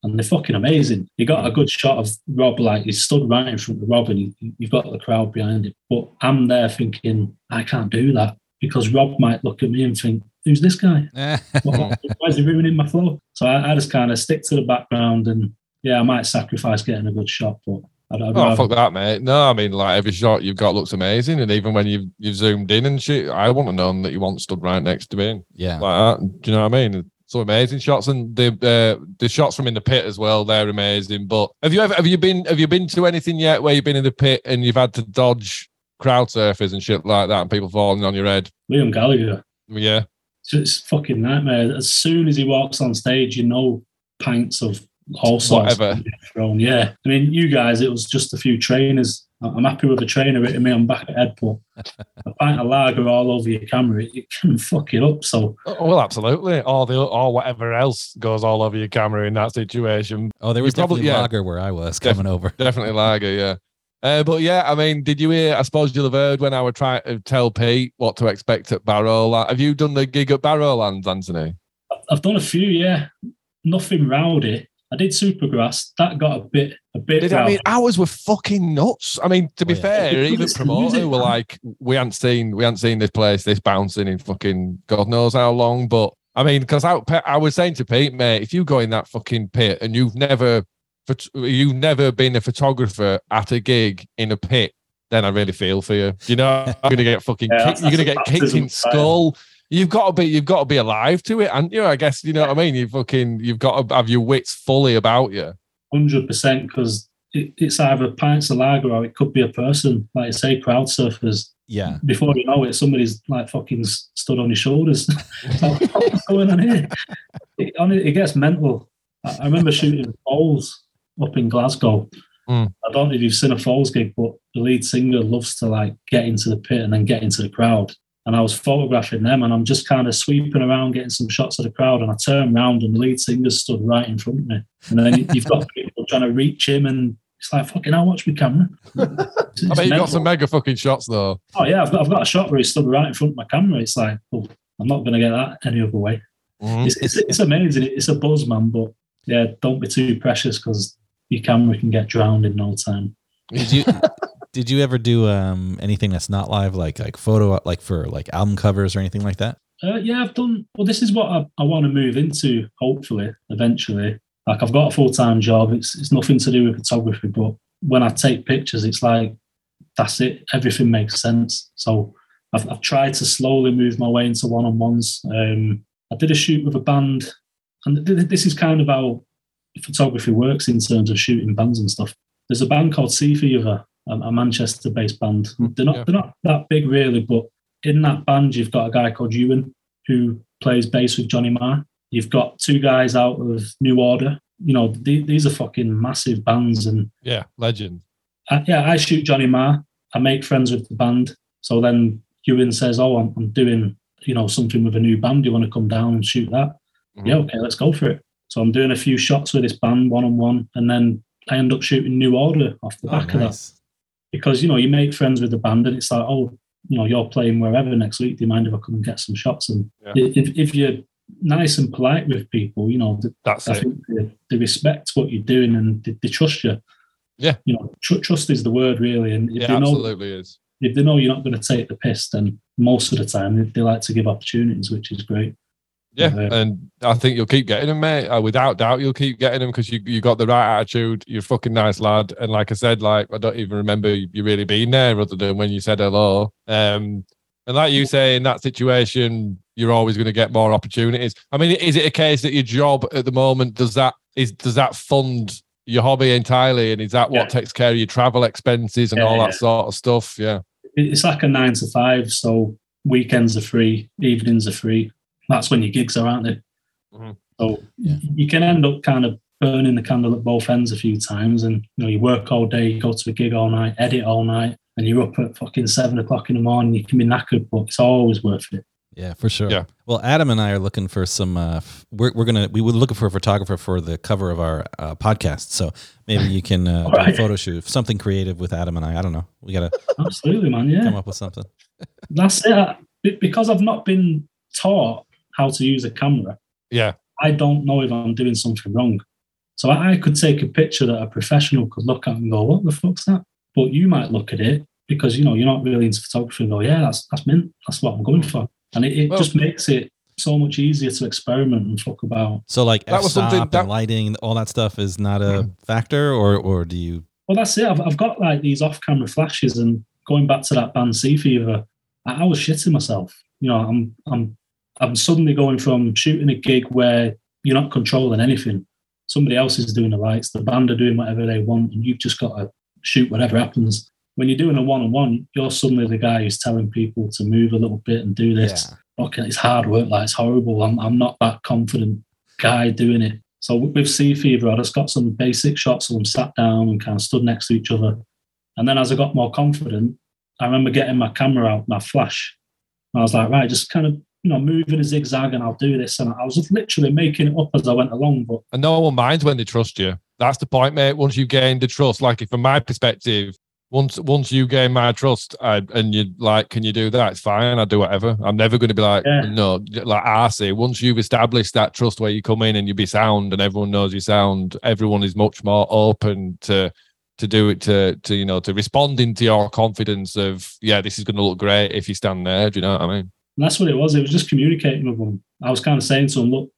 and they're fucking amazing. He got a good shot of Rob, like he stood right in front of Rob, and he, you've got the crowd behind him. But I'm there thinking, I can't do that because Rob might look at me and think, who's this guy? *laughs* Why why is he ruining my flow? So I, I just kind of stick to the background, and yeah, I might sacrifice getting a good shot, but I'd, I'd Oh rather- fuck that, mate! No, I mean like every shot you've got looks amazing, and even when you've you've zoomed in and shit, I want to know that you want stood right next to me yeah. like that. Do you know what I mean? So amazing shots, and the uh, the shots from in the pit as well. They're amazing. But have you ever have you been have you been to anything yet where you've been in the pit and you've had to dodge crowd surfers and shit like that, and people falling on your head? Liam Gallagher. Yeah, It's, it's a fucking nightmare. As soon as he walks on stage, you know pints of all sorts Whatever. being thrown. Yeah, I mean, you guys, it was just a few trainers. I- I'm happy with a trainer hitting me. I'm back at head, but a pint of lager all over your camera, it, it can fuck it up. So Oh, well, absolutely. Or the or whatever else goes all over your camera in that situation. Oh, there was probably- definitely yeah. lager where I was Def- coming over. Definitely lager, yeah. Uh, but yeah, I mean, did you hear? I suppose you'll have heard when I would try to tell Pete what to expect at Barrowland. Have you done the gig at Barrowlands, Anthony? I've done a few, yeah. Nothing rowdy. I did Supergrass. That got a bit, a bit. Did I mean ours were fucking nuts? I mean, to be Oh, yeah. fair, Because even it's the promoter music, were man. like, we hadn't seen we hadn't seen this place this bouncing in fucking God knows how long. But I mean, because I, I was saying to Pete, mate, if you go in that fucking pit and you've never you've never been a photographer at a gig in a pit, then I really feel for you. You know, you're gonna get fucking *laughs* Yeah, kicked, you're gonna get kicked in of fire. skull. You've got to be you've got to be alive to it, and you know, I guess you know what I mean. You fucking you've got to have your wits fully about you. hundred percent because it, it's either pints of lager or it could be a person. Like I say, crowd surfers. Yeah. Before you know it, somebody's like fucking stood on your shoulders. *laughs* Like, What's going on here? It, on it, it gets mental. I, I remember shooting Foals up in Glasgow. Mm. I don't know if you've seen a Foals gig, but the lead singer loves to like get into the pit and then get into the crowd. And I was photographing them, and I'm just kind of sweeping around, getting some shots of the crowd. And I turned around, and the lead singer stood right in front of me. And then you've got people trying to reach him, and It's like fucking. *laughs* I watch my camera. It's- I it's bet you got some mega fucking shots though. Oh yeah, I've got, I've got a shot where he's stood right in front of my camera. It's like, well, I'm not going to get that any other way. Mhm. It's, it's, it's amazing. It's a buzz, man. But yeah, don't be too precious because your camera can get drowned in no time. Did you did you ever do um anything that's not live, like like photo, like for like album covers or anything like that? Uh, yeah, I've done. Well, this is what I, I want to move into. Hopefully, eventually. Like I've got a full time job. It's it's nothing to do with photography, but when I take pictures, it's like that's it. Everything makes sense. So I've, I've tried to slowly move my way into one on ones. Um, I did a shoot with a band, and th- th- this is kind of how photography works in terms of shooting bands and stuff. There's a band called Sea Fever, a, a Manchester-based band. They're not yeah. they're not that big really, but in that band you've got a guy called Iwan who plays bass with Johnny Marr. You've got two guys out of New Order. You know th- these are fucking massive bands, and Yeah, legend. I, yeah, I shoot Johnny Marr. I make friends with the band. So then Iwan says, "Oh, I'm, I'm doing you know something with a new band. Do you want to come down and shoot that?" Mhm. Yeah, okay, let's go for it. So I'm doing a few shots with this band one on one, and then I end up shooting New Order off the Oh, back of that nice. Because you know you make friends with the band, and it's like, oh, you know, you're playing wherever next week. Do you mind if I come and get some shots? And Yeah. if, if you're nice and polite with people, you know, th- That's I it. they, they respect what you're doing and they, they trust you. Yeah. you know, tr- trust is the word really. And if Yeah, they know absolutely is. if they know you're not going to take the piss, then most of the time they, they like to give opportunities, which is great. Yeah, and I think you'll keep getting them, mate. Uh, without doubt, you'll keep getting them because you you got the right attitude. You're a fucking nice lad, and like I said, like I don't even remember you really being there other than when you said hello. Um, and like you say, in that situation, you're always going to get more opportunities. I mean, is it a case that your job at the moment does that is does that fund your hobby entirely, and is that what Yeah. takes care of your travel expenses and Yeah, all yeah. that sort of stuff? Yeah, It's like a nine to five, so weekends are free, evenings are free. That's when your gigs are, aren't they? Mhm. So Yeah. you can end up kind of burning the candle at both ends a few times, and you know you work all day, you go to a gig all night, edit all night, and you're up at fucking seven o'clock in the morning. You can be knackered, but it's always worth it. Yeah, for sure. Yeah. Well, Adam and I are looking for some. Uh, we're we're gonna we were looking for a photographer for the cover of our uh, podcast. So maybe you can uh, *laughs* do a photo shoot, something creative with Adam and I. I don't know. We gotta Absolutely, man. Yeah. come up with something. That's it. Because I've not been taught how to use a camera, yeah, I don't know if I'm doing something wrong. So I I could take a picture that a professional could look at and go, "What the fuck's that?" But you might look at it because you know you're not really into photography and go, "Yeah, that's that's mint. That's what I'm going mm. for." And it, it Well- just makes it so much easier to experiment and talk about. So like That was something f-stop that- and lighting, all that stuff is not a mm. factor, or or do you? Well, that's it. I've, I've got like these off-camera flashes, and going back to that band Sea Fever, I, I was shitting myself. You know, I'm I'm I'm suddenly going from shooting a gig where you're not controlling anything. Somebody else is doing the lights, the band are doing whatever they want, and you've just got to shoot whatever happens. When you're doing a one-on-one, you're suddenly the guy who's telling people to move a little bit and do this. Okay, it's hard work, like it's horrible. I'm I'm not that confident guy doing it. So with Sea Fever, I just got some basic shots of them sat down and kind of stood next to each other. And then as I got more confident, I remember getting my camera out, my flash. I was like, right, just kind of, you know, moving a zigzag and I'll do this. And I was just literally making it up as I went along. But and no one minds when they trust you. That's the point, mate. Once you gain the trust, like from my perspective, once once you gain my trust I, and you like, can you do that? It's fine. I'll do whatever. I'm never going to be like, Yeah. no, like I say, once you've established that trust where you come in and you be sound and everyone knows you sound, everyone is much more open to to do it to to you know to responding to your confidence of yeah, this is going to look great if you stand there. Do you know what I mean? And that's what it was. It was just communicating with them. I was kind of saying to them, look,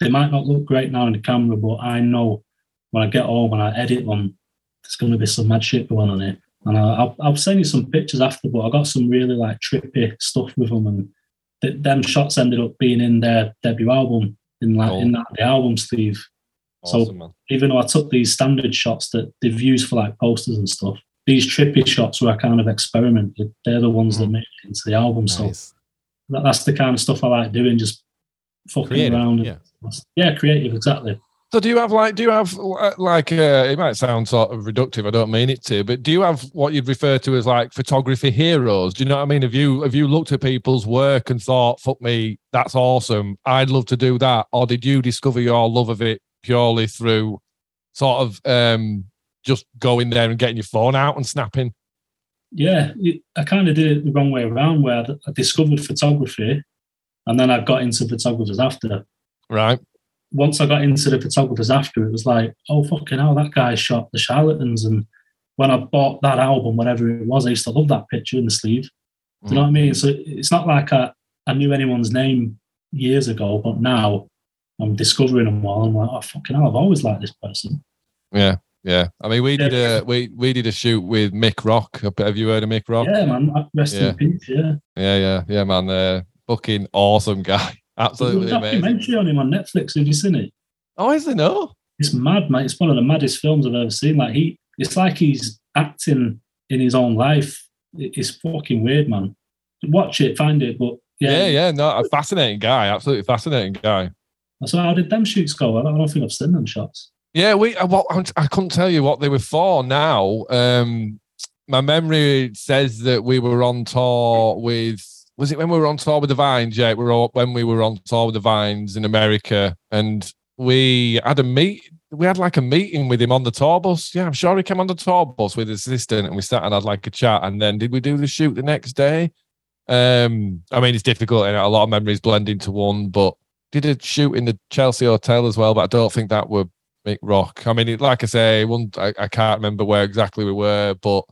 they might not look great now in the camera, but I know when I get home, and I edit them, there's going to be some mad shit going on here. And I, I'll, I'll send you some pictures after, but I got some really like trippy stuff with them. And th- them shots ended up being in their debut album, in like in that the album sleeve. So- man. Even though I took these standard shots that they've used for like posters and stuff, these trippy shots where I kind of experimented, they're the ones that Mm. made it into the album. So Nice. That, that's the kind of stuff I like doing, just fucking Creative, around. and- yeah. yeah, creative, exactly. So do you have like do you have uh, like uh, it might sound sort of reductive I don't mean it to but do you have what you'd refer to as like photography heroes do you know what I mean have you have you looked at people's work and thought fuck me that's awesome I'd love to do that or did you discover your love of it purely through sort of um just going there and getting your phone out and snapping? Yeah, it, I kind of did it the wrong way around, where I, I discovered photography, and then I got into photographers after. Right. Once I got into the photographers after, it was like, oh fucking hell, that guy shot the charlatans. And when I bought that album, whatever it was, I used to love that picture in the sleeve. Do you know mm. what I mean? So it's not like I, I knew anyone's name years ago, but now I'm discovering them all. I'm like, oh fucking hell, I've always liked this person. Yeah, yeah. I mean, we did a we we did a shoot with Mick Rock. Have you heard of Mick Rock? Yeah, man. Rest Yeah. in peace. Yeah. Yeah, yeah, yeah, man. Uh, fucking awesome guy. *laughs* There's Absolutely a amazing. documentary on him on Netflix. Have you seen it? Oh, is there no? It's mad, mate. It's one of the maddest films I've ever seen. Like he, it's like he's acting in his own life. It's fucking weird, man. Watch it, find it. But Yeah, yeah, yeah, no, a fascinating guy. Absolutely fascinating guy. So how did them shoots go? I don't, I don't think I've seen them shots. Yeah, we. uh, Well, I couldn't tell you what they were for now. Um, my memory says that we were on tour with. Was it when we were on tour with the Vines? Yeah, we were all- when we were on tour with the Vines in America, and we had a meet. We had like a meeting with him on the tour bus. Yeah, I'm sure he came on the tour bus with his assistant, and we sat and had like a chat. And then did we do the shoot the next day? Um, I mean, it's difficult, and a lot of memories blend into one. But did a shoot in the Chelsea hotel as well, but I don't think that would Mick Rock. I mean, it, like I say, one I, I can't remember where exactly we were, but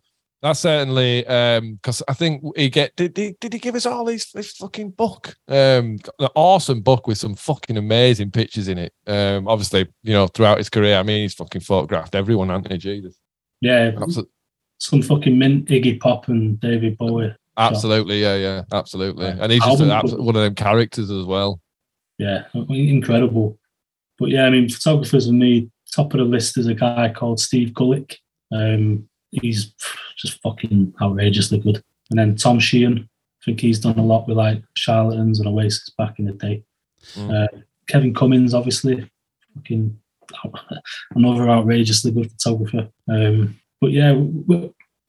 that's certainly because I think he get did, did, did he give us all these this fucking book? Um, an awesome book with some fucking amazing pictures in it. Um, obviously, you know, throughout his career, I mean, he's fucking photographed everyone, Anthony Jesus. Yeah, Absolutely, some fucking mint Iggy Pop and David Bowie. absolutely, yeah, yeah, absolutely. And he's just an one of them characters as well. Yeah, incredible. But yeah, I mean, photographers and me, top of the list is a guy called Steve Gullick. Um, he's just fucking outrageously good. And then Tom Sheehan, I think he's done a lot with like Charlatans and Oasis back in the day. Mm. Uh, Kevin Cummins, obviously, fucking *laughs* another outrageously good photographer. Um, but yeah,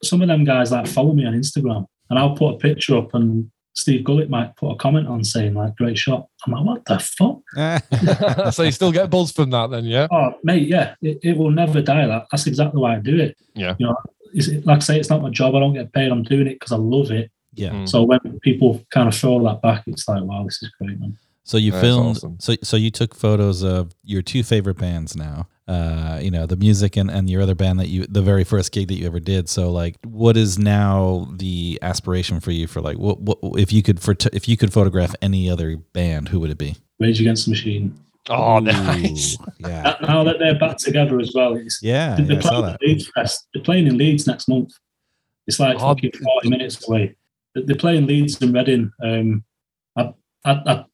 some of them guys like follow me on Instagram, and I'll put a picture up, and Steve Gullick might put a comment on saying like "great shot." I'm like, what the fuck? *laughs* *laughs* so you still get buzz from that, then, yeah? Oh, mate, yeah, it, it will never die. That that's exactly why I do it. Yeah. you know, it's, like I say, it's not my job. I don't get paid. I'm doing it because I love it. yeah. Mm. So when people kind of throw that back, it's like, wow, this is great, man. So you That's filmed. awesome. So so you took photos of your two favorite bands now. Uh, you know the music and, and your other band that you the very first gig that you ever did. So like, what is now the aspiration for you for like what, what if you could for if you could photograph any other band, who would it be? Rage Against the Machine. Oh, Ooh, nice. Yeah. Now that they're back together as well, it's, Yeah. they're yeah I saw playing that. Leeds Fest. They're playing in Leeds next month. It's like Oh, fucking 40 minutes away. They're they're playing Leeds and Reading. Um, I, I, I, I'm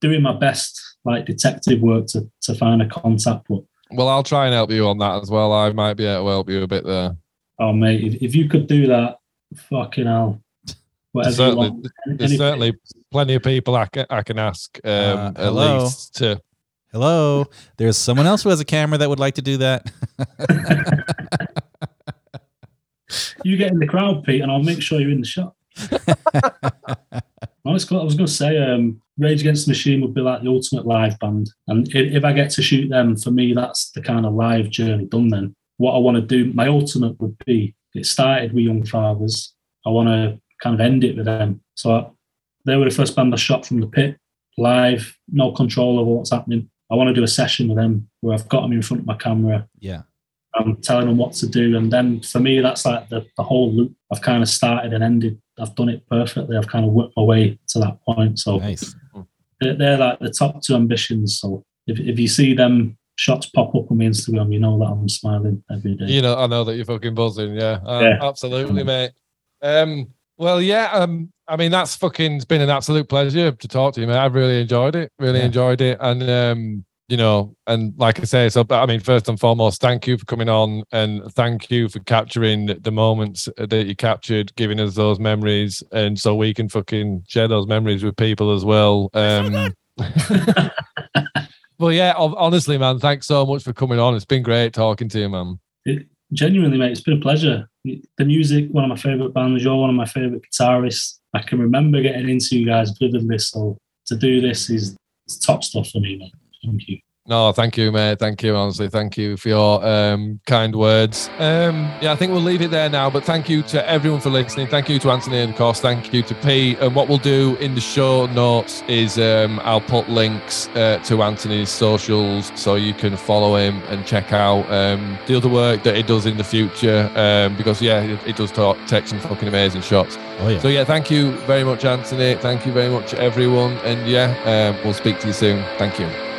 doing my best, like detective work to, to find a contact, but Well, I'll try and help you on that as well. I might be able to help you a bit there. Oh mate, if, if you could do that, fucking hell, whatever Certainly, you want. There's certainly plenty of people I can, I can ask um, Uh, at least to. Hello. There's someone else who has a camera that would like to do that. *laughs* you get in the crowd, Pete, and I'll make sure you're in the shot. *laughs* I was, going to say, um, Rage Against the Machine would be like the ultimate live band, and if, if I get to shoot them, for me, that's the kind of live journey done. Then what I want to do, my ultimate would be. It started with Young Fathers. I want to kind of end it with them. So I, they were the first band I shot from the pit, live, no control over what's happening. I want to do a session with them where I've got them in front of my camera. yeah. I'm telling them what to do. And then for me, that's like the, the whole loop. I've kind of started and ended. I've done it perfectly. I've kind of worked my way to that point. So Nice. they're, they're like the top two ambitions. So if, if you see them shots pop up on my Instagram, you know that I'm smiling every day. You know, I know that you're fucking buzzing. Yeah, uh, Yeah. absolutely, mate. Um, well, yeah. Um, I mean, that's fucking. It's been an absolute pleasure to talk to you, mate. I've really enjoyed it. Really Yeah. enjoyed it, and um, you know, and like I say, so. I mean, first and foremost, thank you for coming on, and thank you for capturing the moments that you captured, giving us those memories, and so we can fucking share those memories with people as well. Um, well, *laughs* yeah. Honestly, man, thanks so much for coming on. It's been great talking to you, man. It, genuinely, mate, it's been a pleasure. The music, one of my favourite bands. You're one of my favourite guitarists. I can remember getting into you guys vividly. So to do this is top stuff for me, mate. Thank you. No, thank you, mate. Thank you, honestly. Thank you for your um, kind words. Um, yeah, I think we'll leave it there now. But thank you to everyone for listening. Thank you to Anthony, and of course, thank you to Pete. And what we'll do in the show notes is um, I'll put links uh, to Anthony's socials so you can follow him and check out um, the other work that he does in the future. Um, because yeah, it, it does talk, take some fucking amazing shots. Oh yeah. So yeah, thank you very much, Anthony. Thank you very much, everyone. And yeah, um, we'll speak to you soon. Thank you.